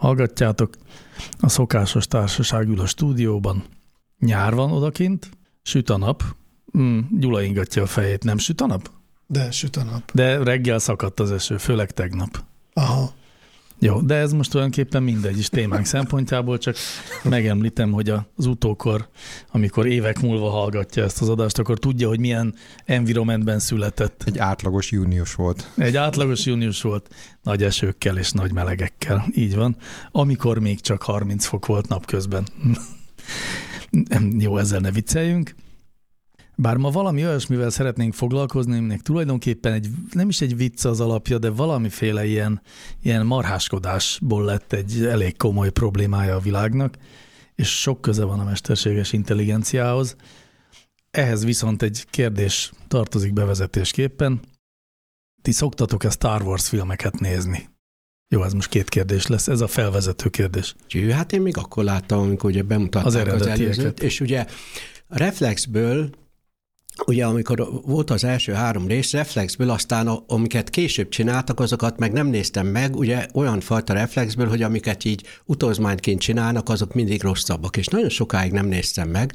hallgatjátok. A szokásos társaság ül a stúdióban. Nyár van odakint, süt a nap. Mm, Gyula ingatja a fejét, nem süt a nap? De süt a nap. De reggel szakadt az eső, főleg tegnap. Aha. Jó, de ez most tulajdonképpen mindegy is témánk szempontjából, csak megemlítem, hogy az utókor, amikor évek múlva hallgatja ezt az adást, akkor tudja, hogy milyen environmentben született. Egy átlagos június volt. Egy átlagos június volt, nagy esőkkel és nagy melegekkel, így van, amikor még csak 30 fok volt napközben. Jó, ezzel ne vicceljünk. Bár ma valami olyasmivel szeretnénk foglalkozni, aminek tulajdonképpen egy, nem is egy vicc az alapja, de valamiféle ilyen, ilyen marháskodásból lett egy elég komoly problémája a világnak, és sok köze van a mesterséges intelligenciához. Ehhez viszont egy kérdés tartozik bevezetésképpen. Ti szoktatok-e Star Wars filmeket nézni? Jó, ez most két kérdés lesz, ez a felvezető kérdés. Jú, hát én még akkor láttam, amikor ugye bemutatták Az az, előzőt, és ugye a reflexből Ugye, amikor volt az első három rész reflexből, aztán amiket később csináltak, azokat meg nem néztem meg, ugye olyan fajta reflexből, hogy amiket így utolzmányként csinálnak, azok mindig rosszabbak, és nagyon sokáig nem néztem meg,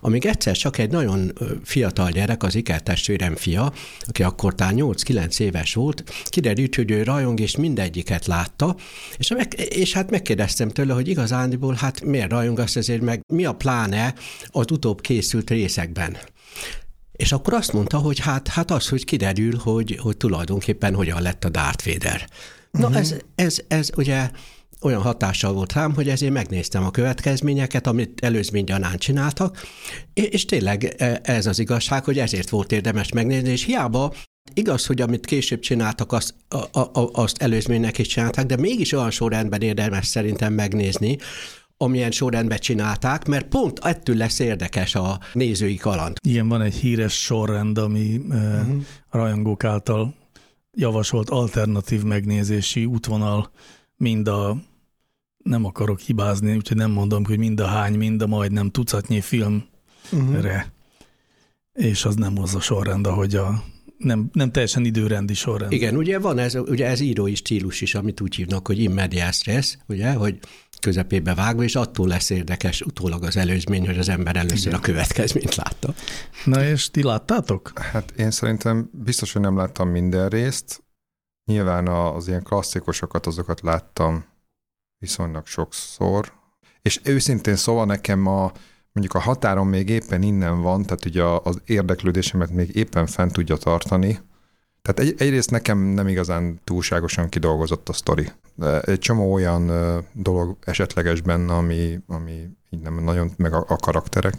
amíg egyszer csak egy nagyon fiatal gyerek, az Iker testvérem fia, aki akkor talán 8-9 éves volt, kiderült, hogy ő rajong, és mindegyiket látta, és, meg, és hát megkérdeztem tőle, hogy igazándiból hát miért rajongasz ezért, meg mi a pláne az utóbb készült részekben. És akkor azt mondta, hogy hát, hát az, hogy kiderül, hogy, hogy tulajdonképpen hogyan lett a Darth Vader. Na uh-huh. ez, ez, ez ugye olyan hatással volt rám, hogy ezért megnéztem a következményeket, amit előzménygyanán csináltak, és, és tényleg e, ez az igazság, hogy ezért volt érdemes megnézni, és hiába Igaz, hogy amit később csináltak, azt, a, a, azt előzménynek is csinálták, de mégis olyan sorrendben érdemes szerintem megnézni, amilyen sorrendben csinálták, mert pont ettől lesz érdekes a nézői kaland. Igen, van egy híres sorrend, ami uh-huh. rajongók által javasolt alternatív megnézési útvonal, mind a nem akarok hibázni, úgyhogy nem mondom, hogy mind a hány, mind a majdnem tucatnyi filmre. Uh-huh. És az nem az a sorrend, ahogy a nem, nem teljesen időrendi sorrend. Igen, ugye van ez, ugye ez írói stílus is, amit úgy hívnak, hogy immediás stressz, ugye, hogy közepébe vágva, és attól lesz érdekes utólag az előzmény, hogy az ember először Igen. a következményt látta. Na és ti láttátok? Hát én szerintem biztos, hogy nem láttam minden részt. Nyilván az ilyen klasszikusokat, azokat láttam viszonylag sokszor. És őszintén szóval nekem a, mondjuk a határon még éppen innen van, tehát ugye az érdeklődésemet még éppen fent tudja tartani. Tehát egy, egyrészt nekem nem igazán túlságosan kidolgozott a sztori. Egy csomó olyan dolog esetleges benne, ami, ami így nem nagyon, meg a, a karakterek.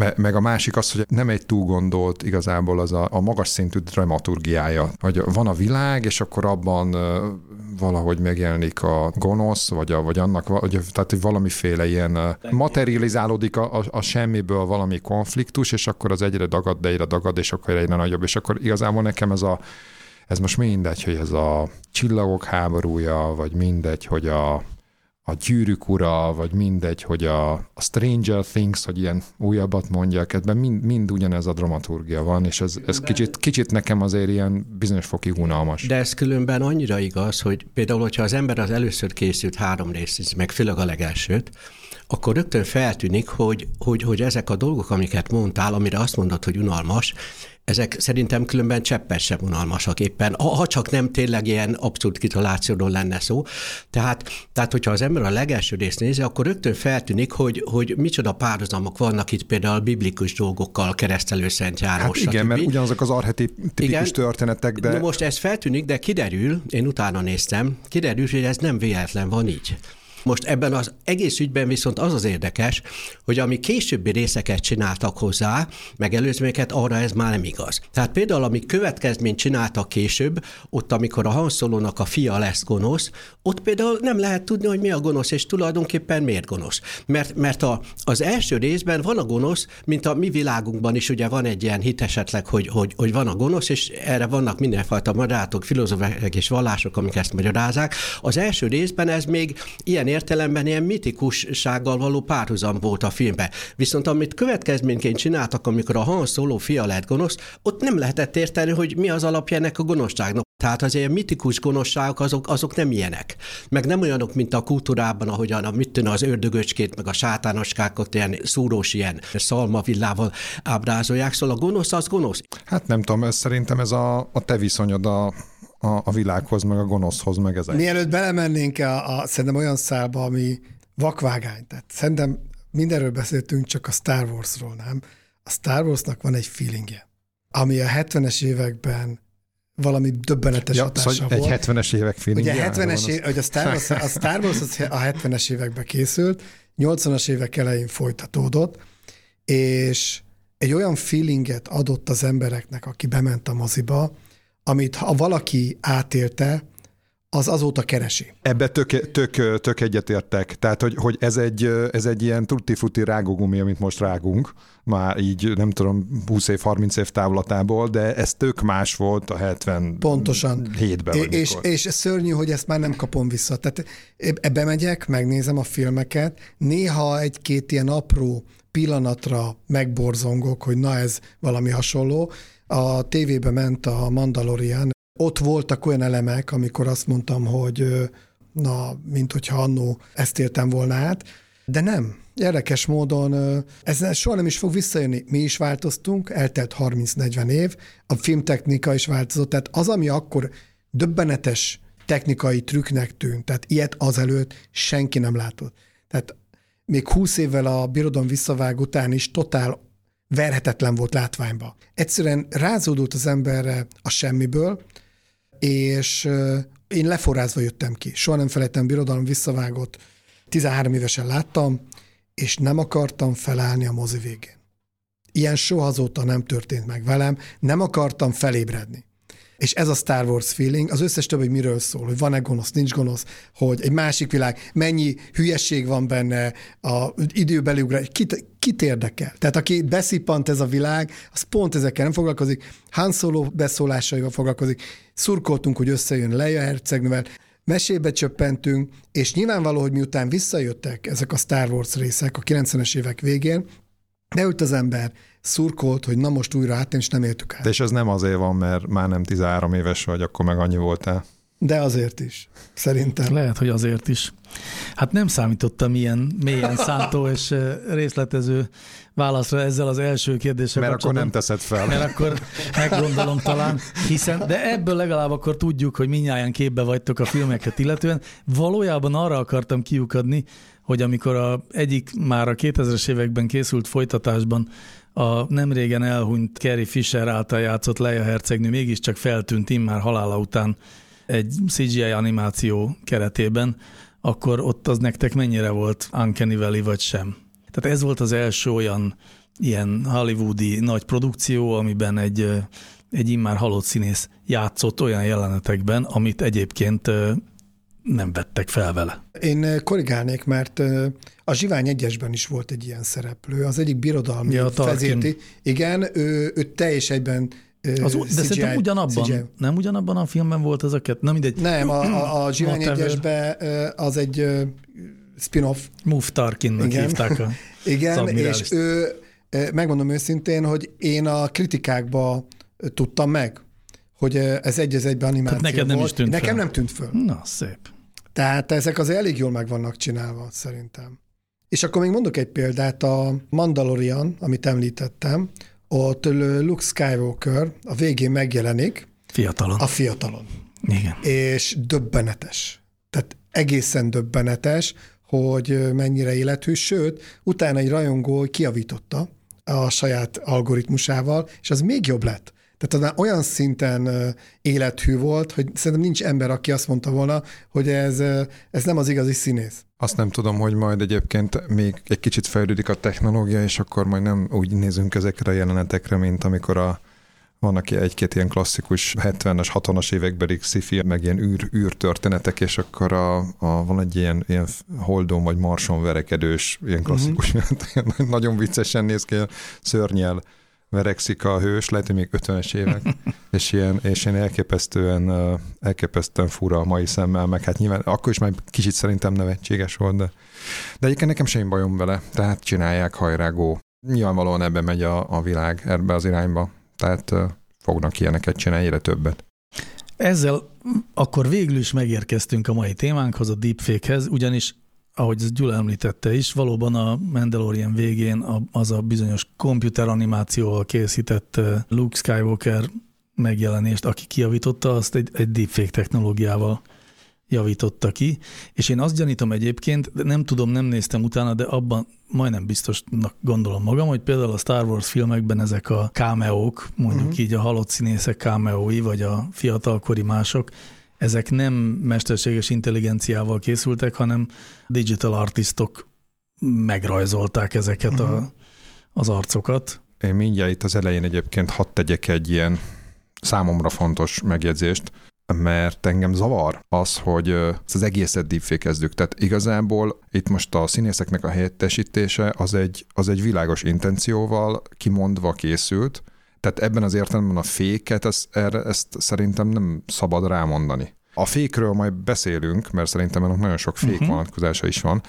Me, meg a másik az, hogy nem egy túl gondolt igazából az a, a magas szintű dramaturgiája, hogy van a világ, és akkor abban valahogy megjelenik a gonosz, vagy, a, vagy annak, vagy, tehát hogy valamiféle ilyen materializálódik a, a, a semmiből valami konfliktus, és akkor az egyre dagad, de egyre dagad, és akkor egyre nagyobb, és akkor igazából nekem ez a ez most mindegy, hogy ez a csillagok háborúja, vagy mindegy, hogy a, a gyűrűk ura, vagy mindegy, hogy a, a Stranger Things, hogy ilyen újabbat mondjak, ebben mind, mind ugyanez a dramaturgia van, és ez, ez kicsit, kicsit nekem azért ilyen bizonyos fokig unalmas. De ez különben annyira igaz, hogy például, hogyha az ember az először készült három részt, meg főleg a legelsőt, akkor rögtön feltűnik, hogy, hogy, hogy ezek a dolgok, amiket mondtál, amire azt mondod, hogy unalmas, ezek szerintem különben cseppet sem unalmasak éppen, ha csak nem tényleg ilyen abszurd kitalációról lenne szó. Tehát, tehát, hogyha az ember a legelső részt nézi, akkor rögtön feltűnik, hogy, hogy micsoda párhuzamok vannak itt például biblikus dolgokkal, keresztelő Szent János. Hát igen, mert ugyanazok az archetipikus igen, történetek, de... Na most ez feltűnik, de kiderül, én utána néztem, kiderül, hogy ez nem véletlen van így. Most ebben az egész ügyben viszont az az érdekes, hogy ami későbbi részeket csináltak hozzá, meg előzményeket, arra ez már nem igaz. Tehát például, ami következményt csináltak később, ott, amikor a Hanszolónak a fia lesz gonosz, ott például nem lehet tudni, hogy mi a gonosz, és tulajdonképpen miért gonosz. Mert, mert a, az első részben van a gonosz, mint a mi világunkban is ugye van egy ilyen hit hogy, hogy, hogy van a gonosz, és erre vannak mindenfajta magyarátok, filozófák és vallások, amik ezt magyarázák. Az első részben ez még ilyen értelemben ilyen mitikussággal való párhuzam volt a filmben. Viszont amit következményként csináltak, amikor a Han Solo fia lett gonosz, ott nem lehetett érteni, hogy mi az alapja ennek a gonoszságnak. Tehát az ilyen mitikus gonoszságok azok, azok nem ilyenek. Meg nem olyanok, mint a kultúrában, ahogyan a, mit az ördögöcskét, meg a sátánoskákat ilyen szúrós ilyen szalmavillával ábrázolják. Szóval a gonosz az gonosz. Hát nem tudom, ez szerintem ez a, a te viszonyod a a, a világhoz, meg a gonoszhoz, meg ezek. Mielőtt belemennénk a, a, szerintem olyan szálba, ami vakvágány. Tehát szerintem mindenről beszéltünk, csak a Star Warsról nem. A Star Warsnak van egy feelingje, ami a 70-es években valami döbbenetes ja, hatása szóval volt. egy 70-es évek feelingje. Ugye a 70-es év, hogy a Star Wars, a Star Wars az a 70-es években készült, 80-as évek elején folytatódott, és egy olyan feelinget adott az embereknek, aki bement a moziba, amit ha valaki átélte, az azóta keresi. Ebbe tök, tök, tök egyetértek. Tehát, hogy, hogy ez, egy, ez egy ilyen tutti-frutti rágógumi, amit most rágunk, már így nem tudom, 20 év, 30 év távlatából, de ez tök más volt a 70 Pontosan. hétben. És, és szörnyű, hogy ezt már nem kapom vissza. Tehát ebbe megyek, megnézem a filmeket, néha egy-két ilyen apró pillanatra megborzongok, hogy na ez valami hasonló, a tévébe ment a Mandalorian, ott voltak olyan elemek, amikor azt mondtam, hogy na, mint hogyha annó ezt értem volna át, de nem. Érdekes módon ez soha nem is fog visszajönni. Mi is változtunk, eltelt 30-40 év, a filmtechnika is változott, tehát az, ami akkor döbbenetes technikai trükknek tűnt, tehát ilyet azelőtt senki nem látott. Tehát még 20 évvel a birodalom visszavág után is totál verhetetlen volt látványba. Egyszerűen rázódult az emberre a semmiből, és én leforrázva jöttem ki. Soha nem felejtem, birodalom visszavágott. 13 évesen láttam, és nem akartam felállni a mozi végén. Ilyen soha azóta nem történt meg velem, nem akartam felébredni. És ez a Star Wars feeling, az összes többi miről szól, hogy van-e gonosz, nincs gonosz, hogy egy másik világ, mennyi hülyesség van benne, a időbeli ugrás, kit, kit érdekel? Tehát aki beszippant ez a világ, az pont ezekkel nem foglalkozik, Han Solo beszólásaival foglalkozik, szurkoltunk, hogy összejön Leia hercegnővel, mesébe csöppentünk, és nyilvánvaló, hogy miután visszajöttek ezek a Star Wars részek a 90-es évek végén, beült az ember, szurkolt, hogy na most újra át, és nem értük át. De és ez nem azért van, mert már nem 13 éves vagy, akkor meg annyi voltál. De azért is, szerintem. Lehet, hogy azért is. Hát nem számítottam ilyen mélyen szántó és részletező válaszra ezzel az első kérdéssel. Mert akkor nem teszed fel. Mert akkor meggondolom talán, hiszen, de ebből legalább akkor tudjuk, hogy minnyáján képbe vagytok a filmeket illetően. Valójában arra akartam kiukadni, hogy amikor a egyik már a 2000-es években készült folytatásban a nem régen elhunyt Carrie Fisher által játszott Leia hercegnő mégiscsak feltűnt immár halála után egy CGI animáció keretében, akkor ott az nektek mennyire volt Uncanny Valley vagy sem? Tehát ez volt az első olyan ilyen hollywoodi nagy produkció, amiben egy, egy immár halott színész játszott olyan jelenetekben, amit egyébként nem vettek fel vele. Én korrigálnék, mert a Zsivány egyesben is volt egy ilyen szereplő. Az egyik birodalmi ja, vezérti. Igen, ő, ő teljes egyben az, CGI, de szerintem ugyanabban, CGI. nem ugyanabban a filmben volt ez a kettő? Nem, mindegy. Nem, a, a, a Zsivány egyesben az egy spin-off. Move Tarkinnak Igen. hívták a Igen, és ő, megmondom őszintén, hogy én a kritikákba tudtam meg, hogy ez egy az egyben animáció Tehát neked nem volt. is tűnt Nekem fel. nem tűnt föl. Na, szép. Tehát ezek az elég jól meg vannak csinálva, szerintem. És akkor még mondok egy példát, a Mandalorian, amit említettem, ott Luke Skywalker a végén megjelenik. Fiatalon. A fiatalon. Igen. És döbbenetes. Tehát egészen döbbenetes, hogy mennyire élethű, sőt, utána egy rajongó kiavította a saját algoritmusával, és az még jobb lett. Tehát az olyan szinten élethű volt, hogy szerintem nincs ember, aki azt mondta volna, hogy ez, ez nem az igazi színész. Azt nem tudom, hogy majd egyébként még egy kicsit fejlődik a technológia, és akkor majd nem úgy nézünk ezekre a jelenetekre, mint amikor a vannak egy-két ilyen klasszikus 70-es, 60-as évekbeli sci meg ilyen űr, űrtörténetek, és akkor a, a, van egy ilyen, ilyen holdon vagy marson verekedős, ilyen klasszikus, uh-huh. nagyon viccesen néz ki, szörnyel verekszik a hős, lehet, hogy még 50-es évek, és ilyen, és ilyen elképesztően, elképesztően fura a mai szemmel, meg hát nyilván akkor is már kicsit szerintem nevetséges volt, de, de egyébként nekem semmi bajom vele, tehát csinálják hajrágó. Nyilvánvalóan ebbe megy a, a világ ebbe az irányba, tehát fognak ilyeneket csinálni egyre többet. Ezzel akkor végül is megérkeztünk a mai témánkhoz, a deepfake-hez, ugyanis ahogy ez Gyula említette is, valóban a Mandalorian végén az a bizonyos komputeranimációval készített Luke Skywalker megjelenést, aki kiavította, azt egy, egy deepfake technológiával javította ki, és én azt gyanítom egyébként, de nem tudom, nem néztem utána, de abban majdnem biztosnak gondolom magam, hogy például a Star Wars filmekben ezek a kámeók, mondjuk uh-huh. így a halott színészek kámeói, vagy a fiatalkori mások, ezek nem mesterséges intelligenciával készültek, hanem digital artistok megrajzolták ezeket uh-huh. a, mhm. az arcokat. Én mindjárt itt az elején egyébként hadd tegyek egy ilyen számomra fontos megjegyzést, mert engem zavar az, hogy az egészet deepfake-ezdük. Tehát igazából itt most a színészeknek a helyettesítése az egy, az egy világos intencióval kimondva készült, tehát ebben az értelemben a féket, ezt, erre, ezt szerintem nem szabad rámondani. A fékről majd beszélünk, mert szerintem ennek nagyon sok fék uh-huh. vonatkozása is van.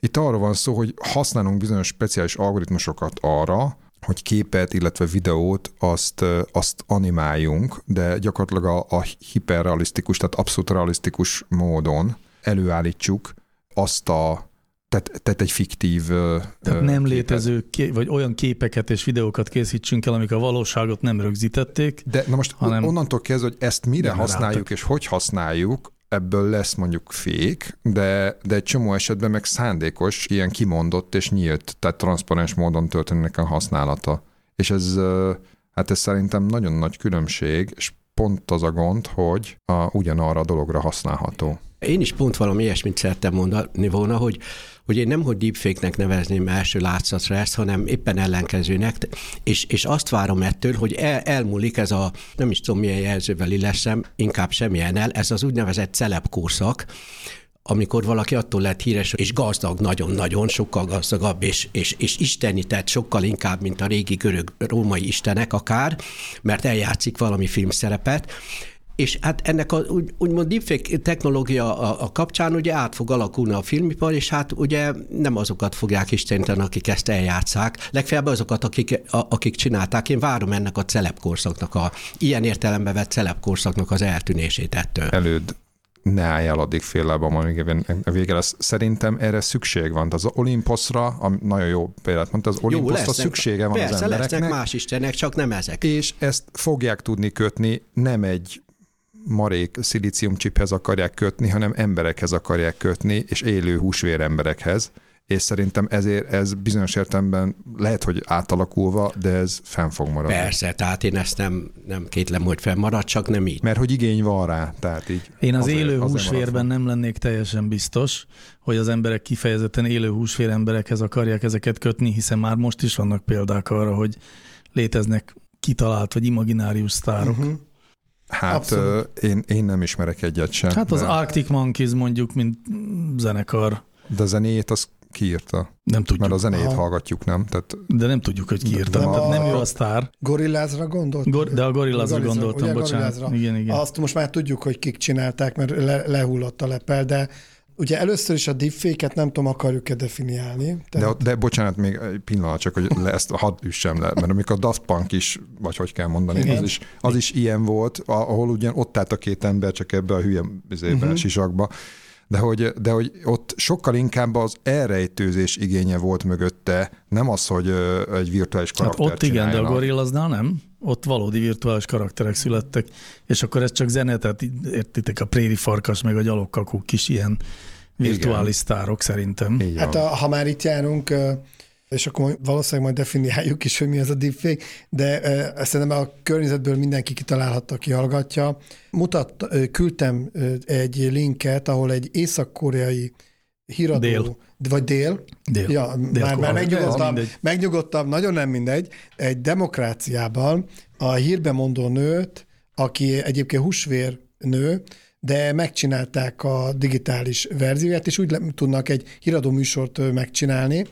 Itt arról van szó, hogy használunk bizonyos speciális algoritmusokat arra, hogy képet, illetve videót azt, azt animáljunk, de gyakorlatilag a, a hiperrealisztikus, tehát abszolút realisztikus módon előállítsuk azt a tehát, tehát egy fiktív Tehát nem képet. létező, vagy olyan képeket és videókat készítsünk el, amik a valóságot nem rögzítették. De na most hanem onnantól kezdve, hogy ezt mire használjuk és hogy használjuk, ebből lesz mondjuk fék, de, de egy csomó esetben meg szándékos, ilyen kimondott és nyílt, tehát transzparens módon történik a használata. És ez, hát ez szerintem nagyon nagy különbség, és pont az a gond, hogy a, ugyanarra a dologra használható. Én is pont valami ilyesmit szerettem mondani volna, hogy hogy én nem hogy deepfake-nek nevezném első látszatra ezt, hanem éppen ellenkezőnek, és, és azt várom ettől, hogy el, elmúlik ez a, nem is tudom milyen jelzővel illeszem, inkább semmilyen el, ez az úgynevezett celebkorszak, amikor valaki attól lett híres, és gazdag, nagyon-nagyon, sokkal gazdagabb, és, és, és istenített sokkal inkább, mint a régi görög-római istenek akár, mert eljátszik valami filmszerepet, és hát ennek a úgy, úgymond deepfake technológia a, a kapcsán ugye át fog alakulni a filmipar, és hát ugye nem azokat fogják isteníteni, akik ezt eljátszák, legfeljebb azokat, akik, a, akik csinálták. Én várom ennek a celebkorszaknak, a ilyen értelembe vett celebkorszaknak az eltűnését ettől. Előd ne állj el addig fél lábam, amíg a vége lesz. Szerintem erre szükség van. Az Olimposzra, ami nagyon jó példát mondta, az Olimposzra szüksége van persze, az embereknek. lesznek más istenek, csak nem ezek. És ezt fogják tudni kötni, nem egy marék szilíciumcsiphez akarják kötni, hanem emberekhez akarják kötni, és élő húsvér emberekhez, és szerintem ezért ez bizonyos értelemben lehet, hogy átalakulva, de ez fenn fog maradni. Persze, tehát én ezt nem, nem kétlem, hogy fennmarad, csak nem így. Mert hogy igény van rá, tehát így. Én az azért, élő húsvérben nem lennék teljesen biztos, hogy az emberek kifejezetten élő húsvér emberekhez akarják ezeket kötni, hiszen már most is vannak példák arra, hogy léteznek kitalált vagy imaginárius sztárok. Uh-huh Hát én, én nem ismerek egyet sem. Hát az de... Arctic Monkeys mondjuk, mint zenekar. De a zenét az kiírta. Nem tudjuk. Mert a zenét Aha. hallgatjuk, nem? Tehát... De nem tudjuk, hogy kiírta. De, Tehát nem ő a sztár. Gorillázra gondolt? Gor- de a Gorillázra gondoltam, ugye, bocsánat. Igen, igen. Azt most már tudjuk, hogy kik csinálták, mert le, lehullott a lepel, de Ugye először is a deepfake-et nem tudom, akarjuk-e definiálni. Tehát... De, de bocsánat, még egy pillanat csak, hogy le, ezt hadd üssem le, mert amikor a Daft Punk is, vagy hogy kell mondani, Igen. az is, az is ilyen volt, ahol ugyan ott állt a két ember, csak ebbe a hülye uh-huh. sisakba, de hogy, de hogy ott sokkal inkább az elrejtőzés igénye volt mögötte, nem az, hogy egy virtuális Hát karakter ott igen, de a. Gorillaznál nem. Ott valódi virtuális karakterek születtek, és akkor ez csak zene, tehát értitek, a préri farkas meg a gyalogkakuk is ilyen virtuális sztárok szerintem. Így Hát a, ha már itt járunk, és akkor valószínűleg majd definiáljuk is, hogy mi az a deepfake, de uh, szerintem a környezetből mindenki kitalálhatta, aki hallgatja. Mutat, küldtem egy linket, ahol egy észak-koreai híradó, Dél. vagy dél, Dél. Ja, már, Dél-Korea. már megnyugodtam, megnyugodtam, nagyon nem mindegy. Egy demokráciában a hírbemondó nőt, aki egyébként húsvér nő, de megcsinálták a digitális verzióját, és úgy le- tudnak egy híradó műsort megcsinálni,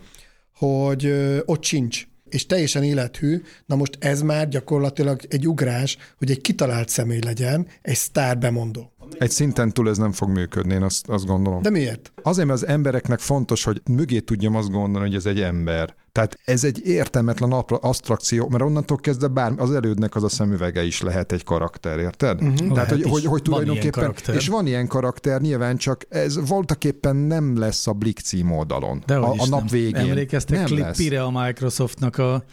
hogy ö, ott sincs és teljesen élethű, na most ez már gyakorlatilag egy ugrás, hogy egy kitalált személy legyen, egy sztár bemondó. Egy szinten túl ez nem fog működni, én azt, azt gondolom. De miért? Azért, mert az embereknek fontos, hogy mögé tudjam azt gondolni, hogy ez egy ember. Tehát ez egy értelmetlen abstrakció, mert onnantól kezdve bár az elődnek az a szemüvege is lehet egy karakter, érted? Uh-huh. Tehát, Lehet hogy, is. hogy, hogy Van ilyen tulajdonképpen, és van ilyen karakter, nyilván csak ez voltaképpen nem lesz a Blick címoldalon. De a, a nap nem. végén. Emlékeztek nem Clippire a Microsoftnak a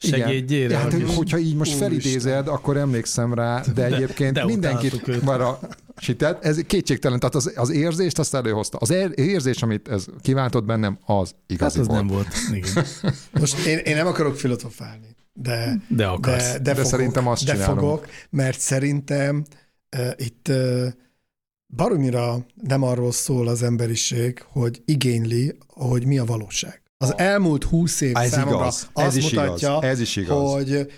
Igen. segédjére? Ja, hát, hogy- hogyha így most Úristen. felidézed, akkor emlékszem rá, de, egyébként de mindenkit már a tehát ez kétségtelen, tehát az, az érzést azt előhozta. Az ér- érzés, amit ez kiváltott bennem, az Hát igazi az volt. nem volt. Igen. Most én, én nem akarok filozofálni, de, De akarsz. de, de, De fogok, szerintem azt de csinálom. fogok, mert szerintem uh, itt uh, baromira nem arról szól az emberiség, hogy igényli, hogy mi a valóság. Az elmúlt húsz év Ez számomra igaz, ez azt is mutatja, igaz, ez is igaz. hogy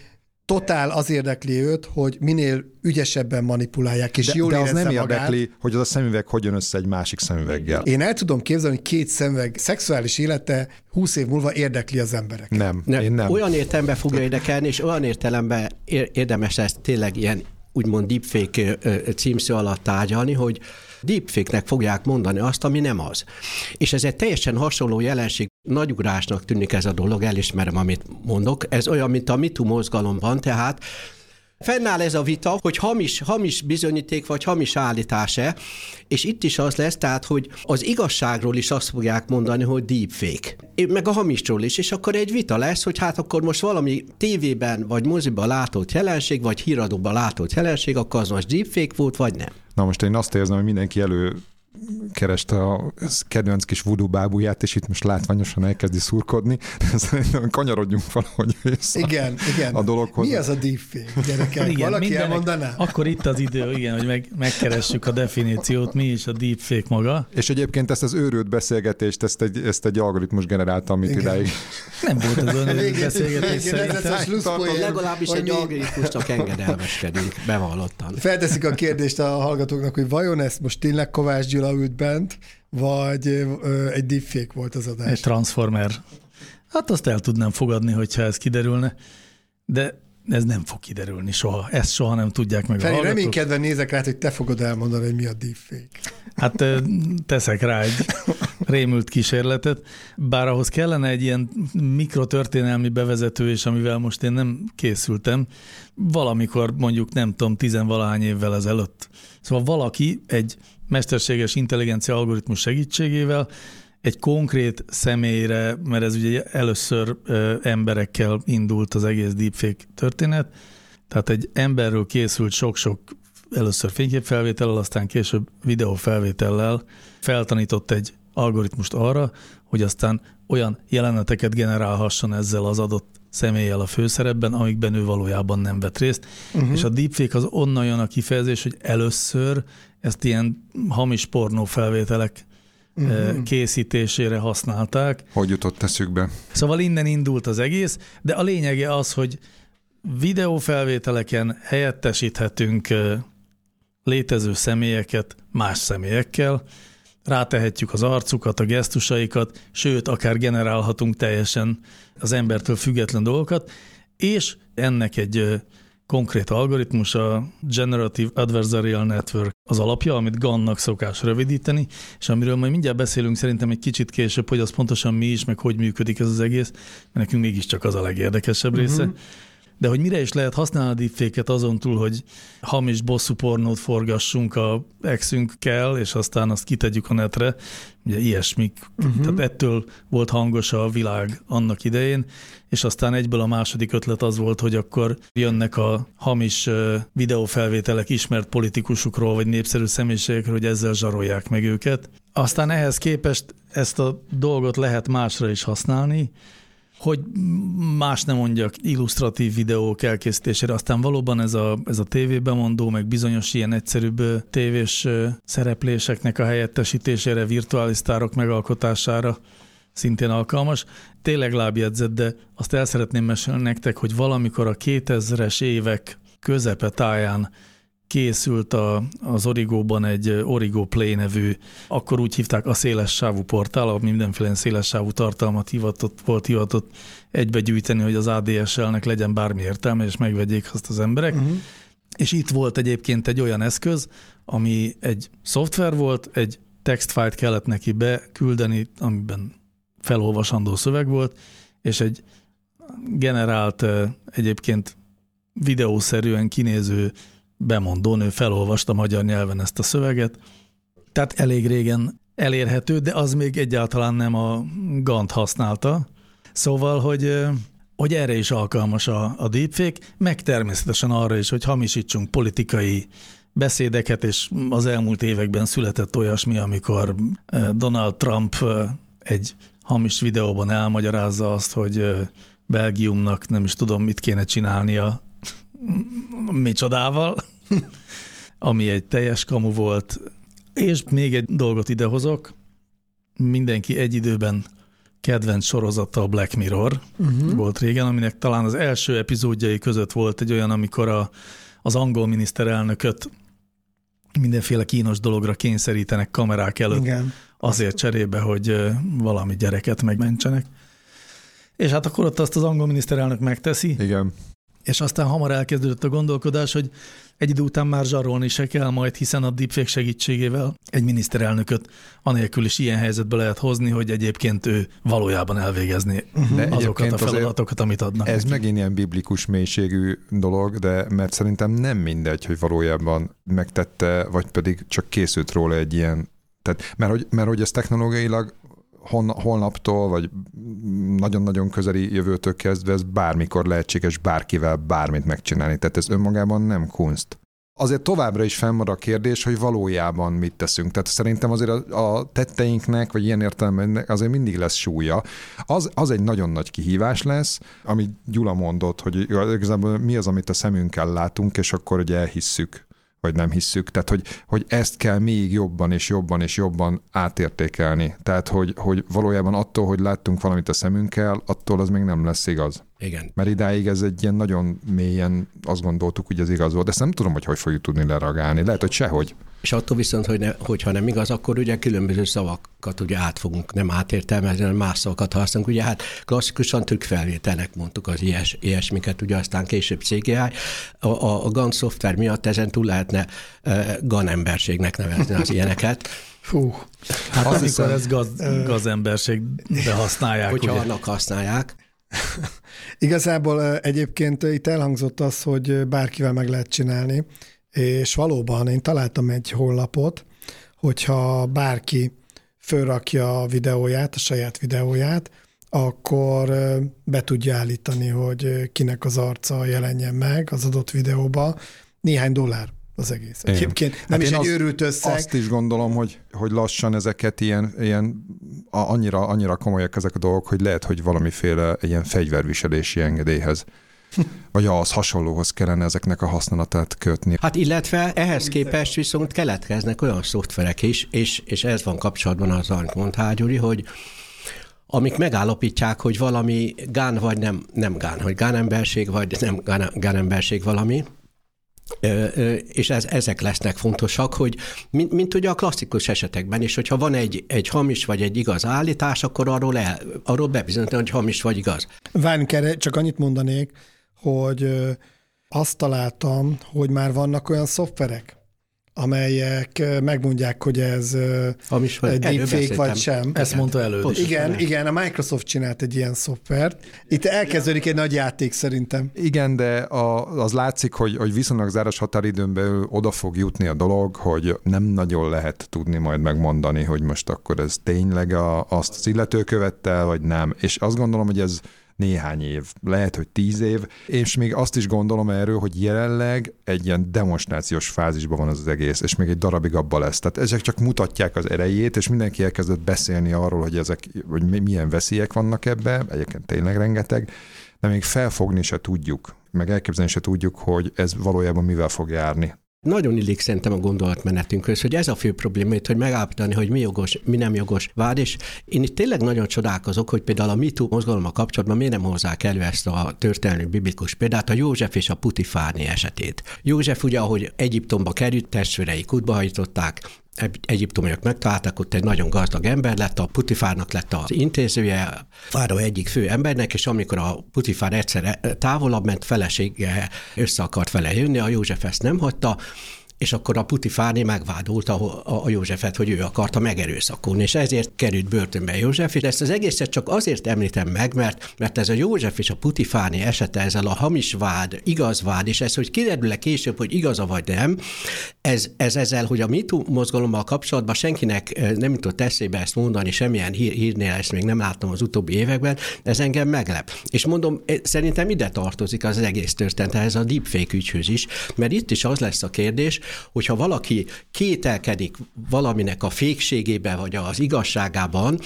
totál az érdekli őt, hogy minél ügyesebben manipulálják, és De, jól de az nem magát. érdekli, hogy az a szemüveg hogy jön össze egy másik szemüveggel. Én el tudom képzelni, hogy két szemüveg szexuális élete 20 év múlva érdekli az embereket. Nem, Nem, én nem. Olyan értelemben fogja érdekelni, és olyan értelemben ér- érdemes ezt tényleg ilyen úgymond deepfake címszó alatt tárgyalni, hogy deepfake-nek fogják mondani azt, ami nem az. És ez egy teljesen hasonló jelenség, nagyugrásnak tűnik ez a dolog, elismerem, amit mondok. Ez olyan, mint a MeToo mozgalomban, tehát Fennáll ez a vita, hogy hamis, hamis bizonyíték vagy hamis állítás-e, és itt is az lesz, tehát, hogy az igazságról is azt fogják mondani, hogy deepfake, meg a hamisról is, és akkor egy vita lesz, hogy hát akkor most valami tévében vagy moziban látott jelenség, vagy híradóban látott jelenség, akkor az most deepfake volt, vagy nem. Na most én azt érzem, hogy mindenki elő kereste a kedvenc kis voodoo bábúját, és itt most látványosan elkezdi szurkodni. Szerintem kanyarodjunk valahogy vissza Igen, igen. a dologhoz. Mi az a deepfake, gyerekek? Valaki mindenek- elmondaná? Akkor itt az idő, igen, hogy meg, megkeressük a definíciót, mi is a deepfake maga. És egyébként ezt az őrült beszélgetést, ezt egy, ezt egy algoritmus generálta, amit Igen. idáig. Nem volt ez olyan Végén- őrült beszélgetés ez a szerintem. slusszpoén, Legalábbis hogy egy mi algoritmusnak engedelmeskedünk, bevallottan. Felteszik a kérdést a hallgatóknak, hogy vajon ezt most tényleg Kovács Gyula ült bent, vagy ö, egy deepfake volt az adás. Egy transformer. Hát azt el tudnám fogadni, hogyha ez kiderülne, de ez nem fog kiderülni soha. Ezt soha nem tudják meg a Feri, hallgatók. reménykedve nézek rá, hogy te fogod elmondani, hogy mi a deepfake. Hát teszek rá egy rémült kísérletet, bár ahhoz kellene egy ilyen mikrotörténelmi bevezető, és amivel most én nem készültem, valamikor mondjuk nem tudom, tizenvalahány évvel ezelőtt. Szóval valaki egy mesterséges intelligencia algoritmus segítségével egy konkrét személyre, mert ez ugye először emberekkel indult az egész deepfake történet, tehát egy emberről készült sok-sok először fényképfelvétellel, aztán később videófelvétellel feltanított egy algoritmust arra, hogy aztán olyan jeleneteket generálhasson ezzel az adott személlyel a főszerepben, amikben ő valójában nem vett részt. Uh-huh. És a deepfake az onnan jön a kifejezés, hogy először ezt ilyen hamis pornófelvételek uh-huh. készítésére használták, Hogy jutott eszükbe? Szóval innen indult az egész, de a lényege az, hogy videófelvételeken helyettesíthetünk ö, létező személyeket más személyekkel, rátehetjük az arcukat, a gesztusaikat, sőt, akár generálhatunk teljesen az embertől független dolgokat, és ennek egy konkrét algoritmus, a Generative Adversarial Network az alapja, amit GAN-nak szokás rövidíteni, és amiről majd mindjárt beszélünk szerintem egy kicsit később, hogy az pontosan mi is, meg hogy működik ez az egész, mert nekünk mégiscsak az a legérdekesebb része. De hogy mire is lehet használni a deepfake-et azon túl, hogy hamis bosszú pornót forgassunk a exünkkel, és aztán azt kitegyük a netre, ugye ilyesmik. Uh-huh. Tehát ettől volt hangos a világ annak idején, és aztán egyből a második ötlet az volt, hogy akkor jönnek a hamis videófelvételek ismert politikusokról, vagy népszerű személyiségekről, hogy ezzel zsarolják meg őket. Aztán ehhez képest ezt a dolgot lehet másra is használni, hogy más nem mondjak, illusztratív videók elkészítésére, aztán valóban ez a, ez a tévébemondó, meg bizonyos ilyen egyszerűbb tévés szerepléseknek a helyettesítésére, virtuális sztárok megalkotására szintén alkalmas. Tényleg lábjegyzet, de azt el szeretném mesélni nektek, hogy valamikor a 2000-es évek közepe táján készült a, az Origóban egy Origo Play nevű, akkor úgy hívták a széles sávú portál, ahol mindenféle széles sávú tartalmat hivatott, volt hivatott egybegyűjteni, hogy az ADSL-nek legyen bármi értelme, és megvegyék azt az emberek. Uh-huh. És itt volt egyébként egy olyan eszköz, ami egy szoftver volt, egy textfájt kellett neki beküldeni, amiben felolvasandó szöveg volt, és egy generált egyébként videószerűen kinéző bemondónő felolvasta magyar nyelven ezt a szöveget. Tehát elég régen elérhető, de az még egyáltalán nem a Gant használta. Szóval, hogy, hogy erre is alkalmas a, a deepfake, meg természetesen arra is, hogy hamisítsunk politikai beszédeket, és az elmúlt években született olyasmi, amikor Donald Trump egy hamis videóban elmagyarázza azt, hogy Belgiumnak nem is tudom, mit kéne csinálnia micsodával, ami egy teljes kamu volt. És még egy dolgot idehozok, mindenki egy időben kedvenc sorozata a Black Mirror uh-huh. volt régen, aminek talán az első epizódjai között volt egy olyan, amikor a, az angol miniszterelnököt mindenféle kínos dologra kényszerítenek kamerák előtt, Igen. azért cserébe, hogy valami gyereket megmentsenek. És hát akkor ott azt az angol miniszterelnök megteszi. Igen. És aztán hamar elkezdődött a gondolkodás, hogy egy idő után már zsarolni se kell majd, hiszen a deepfake segítségével egy miniszterelnököt anélkül is ilyen helyzetbe lehet hozni, hogy egyébként ő valójában elvégezni de azokat a feladatokat, amit adnak. Ez neki. megint ilyen biblikus mélységű dolog, de mert szerintem nem mindegy, hogy valójában megtette, vagy pedig csak készült róla egy ilyen tehát, mert hogy, mert hogy ez technológiailag holnaptól, vagy nagyon-nagyon közeli jövőtől kezdve ez bármikor lehetséges bárkivel bármit megcsinálni. Tehát ez önmagában nem kunst. Azért továbbra is fennmarad a kérdés, hogy valójában mit teszünk. Tehát szerintem azért a, a tetteinknek, vagy ilyen értelemben azért mindig lesz súlya. Az, az egy nagyon nagy kihívás lesz, amit Gyula mondott, hogy igazából mi az, amit a szemünkkel látunk, és akkor ugye elhisszük vagy nem hisszük. Tehát, hogy, hogy ezt kell még jobban és jobban és jobban átértékelni. Tehát, hogy, hogy valójában attól, hogy láttunk valamit a szemünkkel, attól az még nem lesz igaz. Igen. Mert idáig ez egy ilyen nagyon mélyen azt gondoltuk, hogy ez igaz volt, de ezt nem tudom, hogy hogy fogjuk tudni leragálni. Lehet, hogy sehogy. És attól viszont, hogy ne, hogyha nem igaz, akkor ugye különböző szavakat ugye át fogunk nem átértelmezni, hanem más szavakat használunk. Ugye hát klasszikusan felvételnek mondtuk az ilyes, ilyesmiket, ugye aztán később CGI. A, a, a GAN szoftver miatt ezen túl lehetne uh, GAN emberségnek nevezni az ilyeneket. Fú, hát az amikor hiszem, ez gaz, gazemberségbe használják. Hogyha ugye? annak használják. Igazából egyébként itt elhangzott az, hogy bárkivel meg lehet csinálni, és valóban én találtam egy honlapot, hogyha bárki fölrakja a videóját, a saját videóját, akkor be tudja állítani, hogy kinek az arca jelenjen meg az adott videóba. Néhány dollár az egész. Igen. Egyébként nem hát is egy azt, őrült összeg. Azt is gondolom, hogy, hogy lassan ezeket ilyen, ilyen annyira, annyira komolyak ezek a dolgok, hogy lehet, hogy valamiféle ilyen fegyverviselési engedélyhez vagy az hasonlóhoz kellene ezeknek a használatát kötni. Hát illetve ehhez képest viszont keletkeznek olyan szoftverek is, és, és ez van kapcsolatban az, amit mondtál, Gyuri, hogy amik megállapítják, hogy valami gán vagy nem, nem gán, hogy gánemberség vagy nem gán, gánemberség valami, és ez, ezek lesznek fontosak, hogy mint, mint ugye a klasszikus esetekben is, hogyha van egy, egy hamis vagy egy igaz állítás, akkor arról, el, arról bebizonyítani, hogy hamis vagy igaz. Várjunk erre, csak annyit mondanék, hogy azt találtam, hogy már vannak olyan szoftverek, amelyek megmondják, hogy ez Hamis vagy, deepfake vagy sem. Ezt mondta előtt is. Igen, igen, a Microsoft csinált egy ilyen szoftvert. Itt elkezdődik egy nagy játék szerintem. Igen, de a, az látszik, hogy, hogy viszonylag záros határidőn belül oda fog jutni a dolog, hogy nem nagyon lehet tudni majd megmondani, hogy most akkor ez tényleg a, azt az illető követte, vagy nem. És azt gondolom, hogy ez néhány év, lehet, hogy tíz év, és még azt is gondolom erről, hogy jelenleg egy ilyen demonstrációs fázisban van az, az egész, és még egy darabig abba lesz. Tehát ezek csak mutatják az erejét, és mindenki elkezdett beszélni arról, hogy ezek, hogy mi- milyen veszélyek vannak ebbe, egyébként tényleg rengeteg, de még felfogni se tudjuk, meg elképzelni se tudjuk, hogy ez valójában mivel fog járni. Nagyon illik szerintem a gondolatmenetünkhöz, hogy ez a fő probléma itt, hogy megállapítani, hogy mi jogos, mi nem jogos vád, és én itt tényleg nagyon csodálkozok, hogy például a MeToo mozgalommal kapcsolatban miért nem hozzák elő ezt a történelmi biblikus példát, a József és a Putifárni esetét. József ugye, ahogy Egyiptomba került, testvérei kutba hajtották, egyiptomiak megtalálták, ott egy nagyon gazdag ember lett, a Putifárnak lett az intézője, Fáró egyik fő embernek, és amikor a Putifár egyszer távolabb ment, felesége össze akart vele jönni, a József ezt nem hagyta, és akkor a Putifárné megvádolta a Józsefet, hogy ő akarta megerőszakolni, és ezért került börtönbe József, és ezt az egészet csak azért említem meg, mert, mert ez a József és a Putifárné esete ezzel a hamis vád, igaz vád, és ez, hogy kiderül-e később, hogy igaza vagy nem, ez, ez ezzel, hogy a MeToo mozgalommal kapcsolatban senkinek eh, nem jutott eszébe ezt mondani, semmilyen hír, hírnél ezt még nem láttam az utóbbi években, ez engem meglep. És mondom, eh, szerintem ide tartozik az egész történet, ez a deepfake ügyhöz is, mert itt is az lesz a kérdés, hogyha valaki kételkedik valaminek a fékségében vagy az igazságában,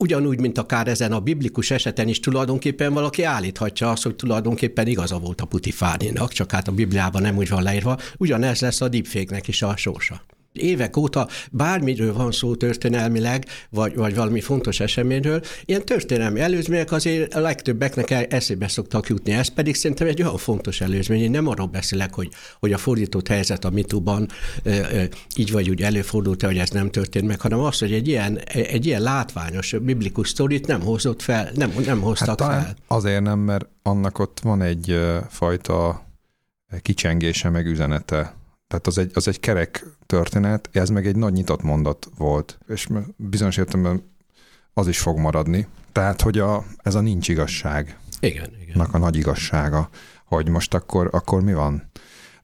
Ugyanúgy, mint akár ezen a biblikus eseten is tulajdonképpen valaki állíthatja azt, hogy tulajdonképpen igaza volt a Putifárninak, csak hát a Bibliában nem úgy van leírva, ugyanez lesz a deepfake-nek is a sorsa. Évek óta bármiről van szó történelmileg, vagy, vagy valami fontos eseményről, ilyen történelmi előzmények azért a legtöbbeknek eszébe szoktak jutni. Ez pedig szerintem egy olyan fontos előzmény. Én nem arról beszélek, hogy, hogy a fordított helyzet a mitúban így vagy úgy előfordult hogy ez nem történt meg, hanem az, hogy egy ilyen, egy ilyen látványos biblikus sztorit nem hozott fel, nem, nem hoztak Hát fel. azért nem, mert annak ott van egy fajta kicsengése, meg üzenete. Tehát az egy, az egy kerek történet, ez meg egy nagy nyitott mondat volt, és bizonyos értelemben az is fog maradni. Tehát, hogy a, ez a nincs igazság. Igen, igen. a nagy igazsága, hogy most akkor, akkor mi van.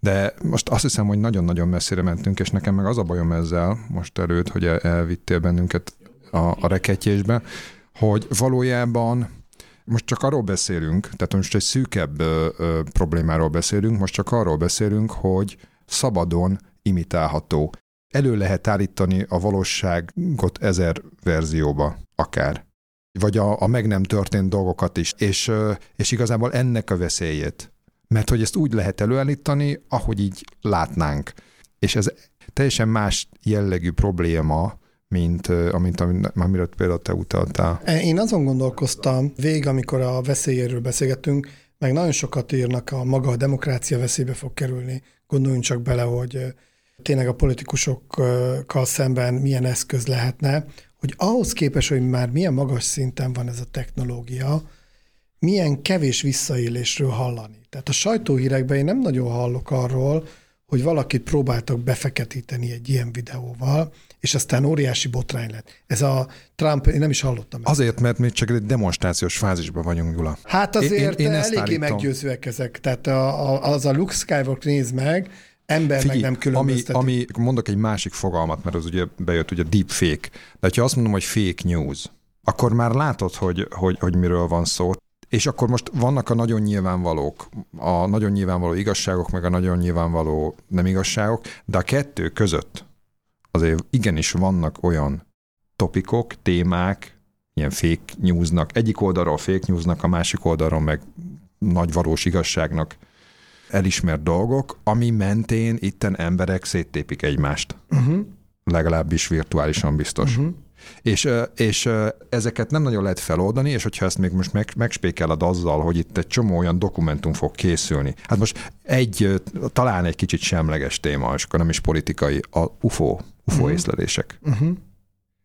De most azt hiszem, hogy nagyon-nagyon messzire mentünk, és nekem meg az a bajom ezzel most előtt, hogy el- elvittél bennünket a, a reketyésbe, hogy valójában most csak arról beszélünk, tehát most egy szűkebb ö, ö, problémáról beszélünk, most csak arról beszélünk, hogy szabadon imitálható. Elő lehet állítani a valóságot ezer verzióba, akár vagy a, a meg nem történt dolgokat is, és, és igazából ennek a veszélyét. Mert hogy ezt úgy lehet előállítani, ahogy így látnánk. És ez teljesen más jellegű probléma, mint amint amiről például te utaltál. Én azon gondolkoztam végig, amikor a veszélyéről beszélgettünk, meg nagyon sokat írnak, a maga a demokrácia veszélybe fog kerülni. Gondoljunk csak bele, hogy tényleg a politikusokkal szemben milyen eszköz lehetne, hogy ahhoz képest, hogy már milyen magas szinten van ez a technológia, milyen kevés visszaélésről hallani. Tehát a sajtóhírekben én nem nagyon hallok arról, hogy valakit próbáltak befeketíteni egy ilyen videóval, és aztán óriási botrány lett. Ez a Trump, én nem is hallottam. ezt. Azért, mert még csak egy demonstrációs fázisban vagyunk, Gyula. Hát azért Én- én- én eléggé állítom. meggyőzőek ezek. Tehát a, a, az a Luke Skywalker nézd meg, ember meg nem ami, különböztetik. ami, mondok egy másik fogalmat, mert az ugye bejött ugye deepfake. De ha azt mondom, hogy fake news, akkor már látod, hogy, hogy, hogy miről van szó. És akkor most vannak a nagyon nyilvánvalók, a nagyon nyilvánvaló igazságok, meg a nagyon nyilvánvaló nem igazságok, de a kettő között azért igenis vannak olyan topikok, témák, ilyen fake newsnak, egyik oldalról fake newsnak, a másik oldalról meg nagy valós igazságnak elismert dolgok, ami mentén itten emberek széttépik egymást. Uh-huh. Legalábbis virtuálisan biztos. Uh-huh. És, és ezeket nem nagyon lehet feloldani, és hogyha ezt még most meg, megspékeled azzal, hogy itt egy csomó olyan dokumentum fog készülni. Hát most egy, talán egy kicsit semleges téma, és akkor nem is politikai, a UFO, UFO Mhm. észlelések. Uh-huh.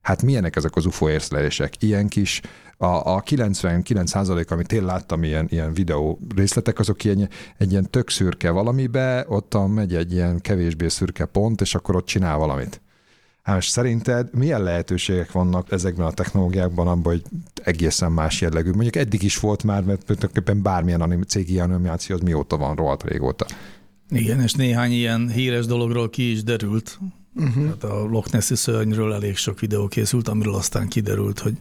hát milyenek ezek az UFO észlelések? Ilyen kis, a, a 99% amit én láttam ilyen, ilyen videó részletek, azok ilyen, egy ilyen tök szürke valamibe, ott megy egy ilyen kevésbé szürke pont, és akkor ott csinál valamit. Most szerinted milyen lehetőségek vannak ezekben a technológiákban abban, hogy egészen más jellegű? Mondjuk eddig is volt már, mert tulajdonképpen bármilyen anim, cégi animáció az mióta van, rohadt régóta. Igen, és néhány ilyen híres dologról ki is derült. Uh-huh. Hát a Loch Nessi szörnyről elég sok videó készült, amiről aztán kiderült, hogy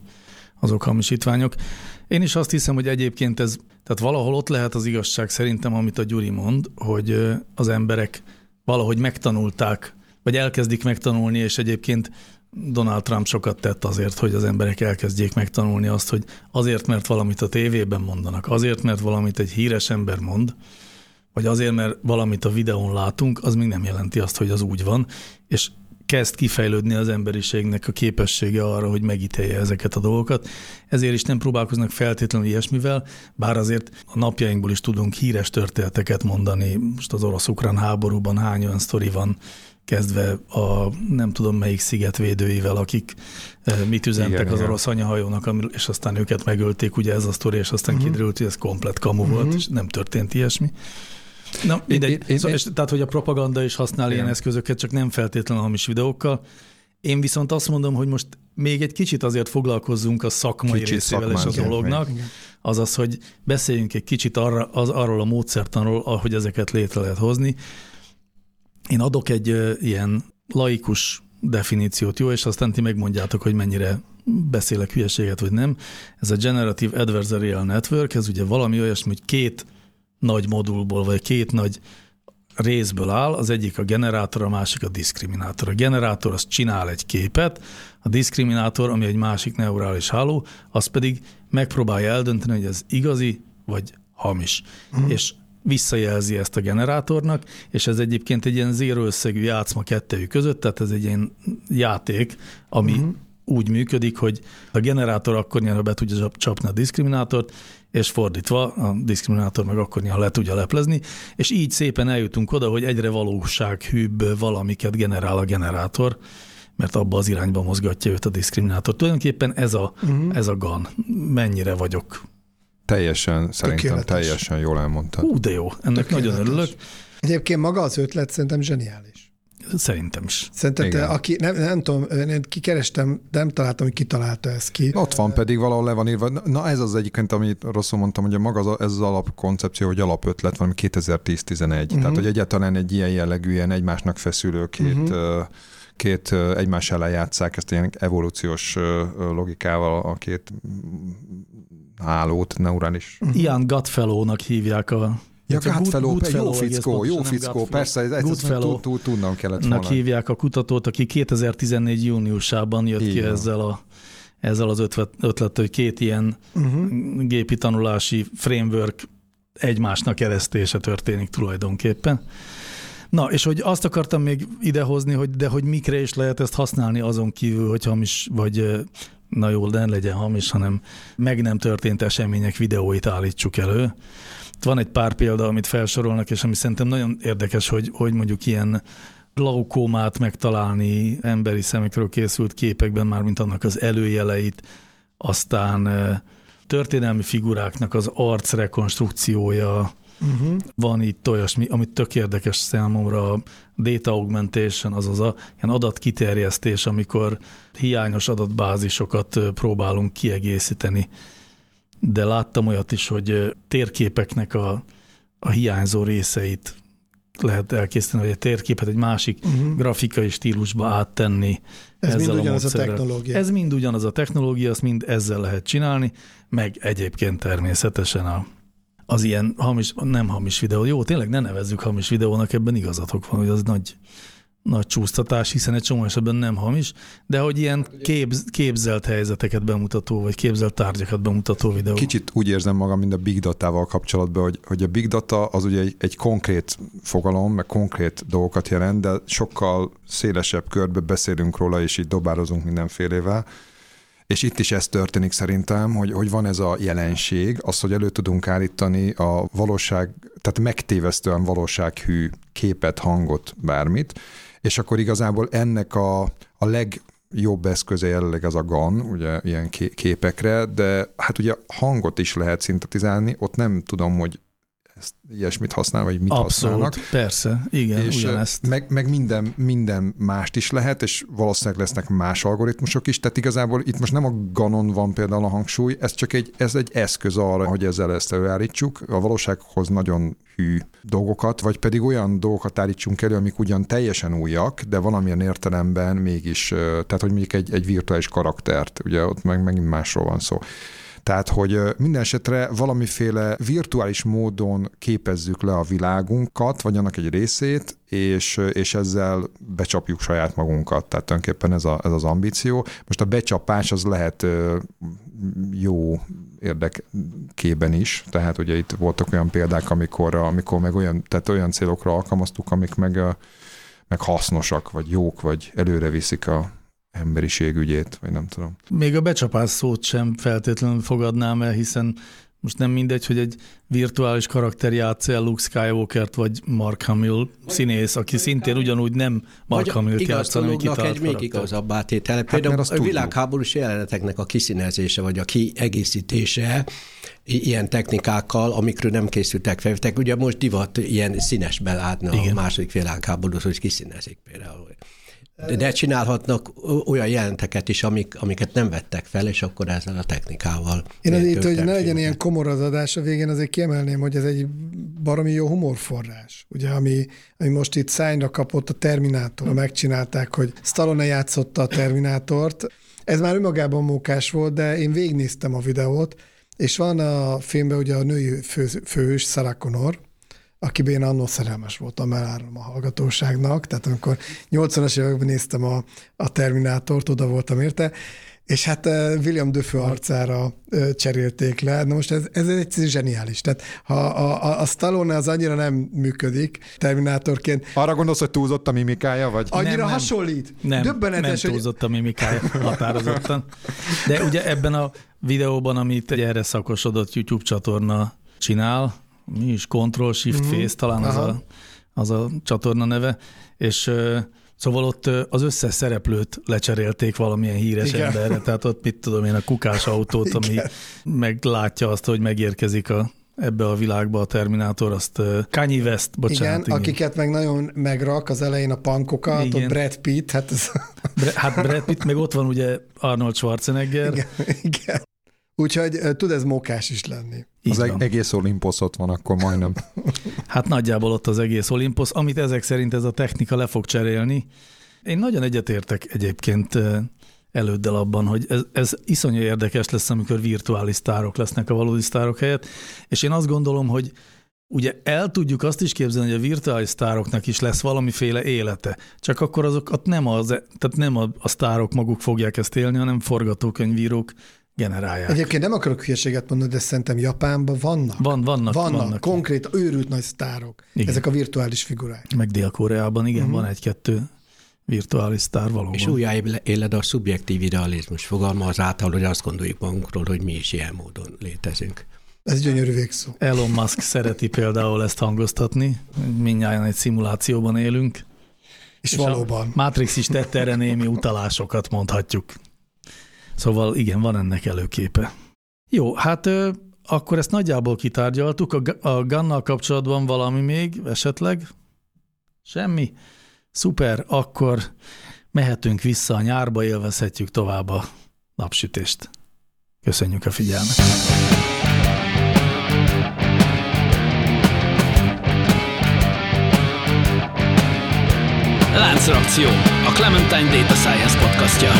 azok hamisítványok. Én is azt hiszem, hogy egyébként ez, tehát valahol ott lehet az igazság szerintem, amit a Gyuri mond, hogy az emberek valahogy megtanulták vagy elkezdik megtanulni, és egyébként Donald Trump sokat tett azért, hogy az emberek elkezdjék megtanulni azt, hogy azért, mert valamit a tévében mondanak, azért, mert valamit egy híres ember mond, vagy azért, mert valamit a videón látunk, az még nem jelenti azt, hogy az úgy van, és kezd kifejlődni az emberiségnek a képessége arra, hogy megítélje ezeket a dolgokat. Ezért is nem próbálkoznak feltétlenül ilyesmivel, bár azért a napjainkból is tudunk híres történeteket mondani. Most az orosz-ukrán háborúban hány olyan sztori van, kezdve a nem tudom melyik szigetvédőivel, akik eh, mit üzentek igen, az orosz anyahajónak, és aztán őket megölték, ugye ez a sztori, és aztán uh-huh. kiderült, hogy ez komplet kamu uh-huh. volt, és nem történt ilyesmi. Na, mindegy. Én, én, szóval, és, tehát, hogy a propaganda is használ igen. ilyen eszközöket, csak nem feltétlenül hamis videókkal. Én viszont azt mondom, hogy most még egy kicsit azért foglalkozzunk a szakmai kicsit részével és a dolognak, azaz, hogy beszéljünk egy kicsit arra, az, arról a módszertanról, ahogy ezeket létre lehet hozni, én adok egy ilyen laikus definíciót, jó, és aztán ti megmondjátok, hogy mennyire beszélek hülyeséget, vagy nem. Ez a Generative Adversarial Network, ez ugye valami olyasmi, hogy két nagy modulból, vagy két nagy részből áll, az egyik a generátor, a másik a diszkriminátor. A generátor az csinál egy képet, a diszkriminátor, ami egy másik neurális háló, az pedig megpróbálja eldönteni, hogy ez igazi vagy hamis. Mm. És visszajelzi ezt a generátornak, és ez egyébként egy ilyen zéro összegű játszma kettőjük között, tehát ez egy ilyen játék, ami uh-huh. úgy működik, hogy a generátor akkor nyilván be tudja csapni a diszkriminátort, és fordítva a diszkriminátor meg akkor nyilván le tudja leplezni, és így szépen eljutunk oda, hogy egyre valósághűbb valamiket generál a generátor, mert abba az irányba mozgatja őt a diszkriminátor. Tulajdonképpen ez a, uh-huh. ez a GAN. Mennyire vagyok Teljesen, szerintem Tökéletes. teljesen jól elmondtad. Hú, de jó, ennek Tökéletes. nagyon örülök. Egyébként maga az ötlet szerintem zseniális. Szerintem is. Szerintem te, aki, nem, nem tudom, én kikerestem, de nem találtam, hogy ki találta ezt ki. Ott van, pedig valahol le van írva. Na ez az egyébként, amit rosszul mondtam, hogy maga az, ez az alapkoncepció, hogy alapötlet valami 2010-11. Uh-huh. Tehát, mhm. hogy egyáltalán egy ilyen jellegű, ilyen egymásnak feszülő két uh-huh két egymás ellen játszák ezt ilyen evolúciós logikával a két hálót, neurális. Ian Gutfellow-nak hívják a Ja, Gutfellow, jó fickó, jó fickó, persze, ez egyszerűen tudnom kellett volna. hívják a kutatót, aki 2014 júniusában jött Igen. ki ezzel a ezzel az ötlettel, hogy két ilyen uh-huh. gépi tanulási framework egymásnak eresztése történik tulajdonképpen. Na, és hogy azt akartam még idehozni, hogy de hogy mikre is lehet ezt használni azon kívül, hogy hamis, vagy na jó, ne legyen hamis, hanem meg nem történt események videóit állítsuk elő. Van egy pár példa, amit felsorolnak, és ami szerintem nagyon érdekes, hogy, hogy mondjuk ilyen glaukómát megtalálni emberi szemekről készült képekben, már mint annak az előjeleit, aztán történelmi figuráknak az arcrekonstrukciója, Uh-huh. Van itt olyasmi, amit tök érdekes számomra, a data augmentation, azaz a ilyen adatkiterjesztés, amikor hiányos adatbázisokat próbálunk kiegészíteni. De láttam olyat is, hogy térképeknek a, a hiányzó részeit lehet elkészíteni, vagy egy térképet egy másik uh-huh. grafikai stílusba áttenni. Ez ezzel mind ugyanaz a, a technológia. Ez mind ugyanaz a technológia, azt mind ezzel lehet csinálni, meg egyébként természetesen a az ilyen hamis, nem hamis videó. Jó, tényleg ne nevezzük hamis videónak, ebben igazatok van, hogy az nagy, nagy csúsztatás, hiszen egy csomó esetben nem hamis, de hogy ilyen képz, képzelt helyzeteket bemutató, vagy képzelt tárgyakat bemutató videó. Kicsit úgy érzem magam, mint a big data-val kapcsolatban, hogy, hogy a big data az ugye egy, egy konkrét fogalom, meg konkrét dolgokat jelent, de sokkal szélesebb körbe beszélünk róla, és így dobározunk mindenfélével. És itt is ez történik szerintem, hogy, hogy van ez a jelenség, az, hogy elő tudunk állítani a valóság, tehát megtévesztően valósághű képet, hangot, bármit, és akkor igazából ennek a, a leg jobb eszköze jelenleg az a GAN, ugye ilyen képekre, de hát ugye hangot is lehet szintetizálni, ott nem tudom, hogy ezt, ilyesmit használ, vagy mit Abszolút, használnak. persze, igen, és ugyanezt. Meg, meg minden, minden mást is lehet, és valószínűleg lesznek más algoritmusok is, tehát igazából itt most nem a ganon van például a hangsúly, ez csak egy, ez egy eszköz arra, hogy ezzel ezt előállítsuk. A valósághoz nagyon hű dolgokat, vagy pedig olyan dolgokat állítsunk elő, amik ugyan teljesen újak, de valamilyen értelemben mégis, tehát hogy mondjuk egy, egy virtuális karaktert, ugye ott meg megint másról van szó. Tehát, hogy minden esetre valamiféle virtuális módon képezzük le a világunkat, vagy annak egy részét, és, és ezzel becsapjuk saját magunkat. Tehát tulajdonképpen ez, a, ez az ambíció. Most a becsapás az lehet jó érdekében is, tehát ugye itt voltak olyan példák, amikor, amikor meg olyan, tehát olyan célokra alkalmaztuk, amik meg, meg hasznosak, vagy jók, vagy előre viszik a, emberiség ügyét, vagy nem tudom. Még a becsapás szót sem feltétlenül fogadnám el, hiszen most nem mindegy, hogy egy virtuális karakter játsz el Luke Skywalker-t, vagy Mark Hamill színész, aki szintén ugyanúgy nem Mark Hamill-t játsz, hanem egy egy még igazabb átétele. Hát Például a világháborús jeleneteknek a kiszínezése, vagy a kiegészítése ilyen technikákkal, amikről nem készültek fel. Ugye most divat ilyen színesben látni a második világháborút, hogy kiszínezik például. De csinálhatnak olyan jelenteket is, amik, amiket nem vettek fel, és akkor ezzel a technikával. Én azért, hogy ne legyen ilyen komor az adás a végén, azért kiemelném, hogy ez egy baromi jó humorforrás. Ugye, ami, ami most itt szányra kapott a Terminátor, megcsinálták, hogy Stallone játszotta a Terminátort. Ez már önmagában mókás volt, de én végignéztem a videót, és van a filmben ugye a női fő, főhős, Sarah Connor, akiben én annól szerelmes voltam, elárom a hallgatóságnak, tehát amikor 80-as években néztem a, a Terminátort, oda voltam érte, és hát eh, William Döfő arcára eh, cserélték le. Na most ez, ez egy zseniális. Tehát ha a, a, a Stallone az annyira nem működik Terminátorként. Arra gondolsz, hogy túlzott a mimikája? Vagy? Annyira nem, hasonlít. Nem, Döbbenetes, nem túlzott a mimikája határozottan. De ugye ebben a videóban, amit egy erre szakosodott YouTube csatorna csinál, mi is, Control Shift mm-hmm. Face, talán az a, az a csatorna neve, és Szóval ott az összes szereplőt lecserélték valamilyen híres Igen. emberre, tehát ott mit tudom én, a kukás autót, Igen. ami meglátja azt, hogy megérkezik a, ebbe a világba a Terminátor, azt Kanye West, bocsánat. Igen, igen, akiket meg nagyon megrak az elején a pankokat, igen. ott Brad Pitt, hát ez... Hát Brad Pitt, meg ott van ugye Arnold Schwarzenegger. Igen, igen. Úgyhogy tud ez mókás is lenni. Így az van. egész Olympus ott van, akkor majdnem. Hát nagyjából ott az egész Olympus, amit ezek szerint ez a technika le fog cserélni. Én nagyon egyetértek egyébként előddel abban, hogy ez, ez iszonyú érdekes lesz, amikor virtuális sztárok lesznek a valódi sztárok helyett, és én azt gondolom, hogy ugye el tudjuk azt is képzelni, hogy a virtuális sztároknak is lesz valamiféle élete, csak akkor azokat nem, az, tehát nem a, a sztárok maguk fogják ezt élni, hanem forgatókönyvírók, generálják. Egyébként nem akarok hülyeséget mondani, de szerintem Japánban vannak. Van, vannak, vannak. Vannak, konkrét, őrült nagy sztárok. Igen. Ezek a virtuális figurák. Meg Dél-Koreában, igen, uh-huh. van egy-kettő virtuális sztár valóban. És újjáéled a szubjektív idealizmus fogalma azáltal, hogy azt gondoljuk magunkról, hogy mi is ilyen módon létezünk. Ez gyönyörű végszó. Elon Musk szereti például ezt hangoztatni, mindjárt egy szimulációban élünk. És, és valóban. Matrix is tette erre némi utalásokat, mondhatjuk. Szóval igen, van ennek előképe. Jó, hát akkor ezt nagyjából kitárgyaltuk. A, a Gannal kapcsolatban valami még esetleg? Semmi? Szuper, akkor mehetünk vissza a nyárba, élvezhetjük tovább a napsütést. Köszönjük a figyelmet! Láncreakció, a Clementine Data Science podcastja.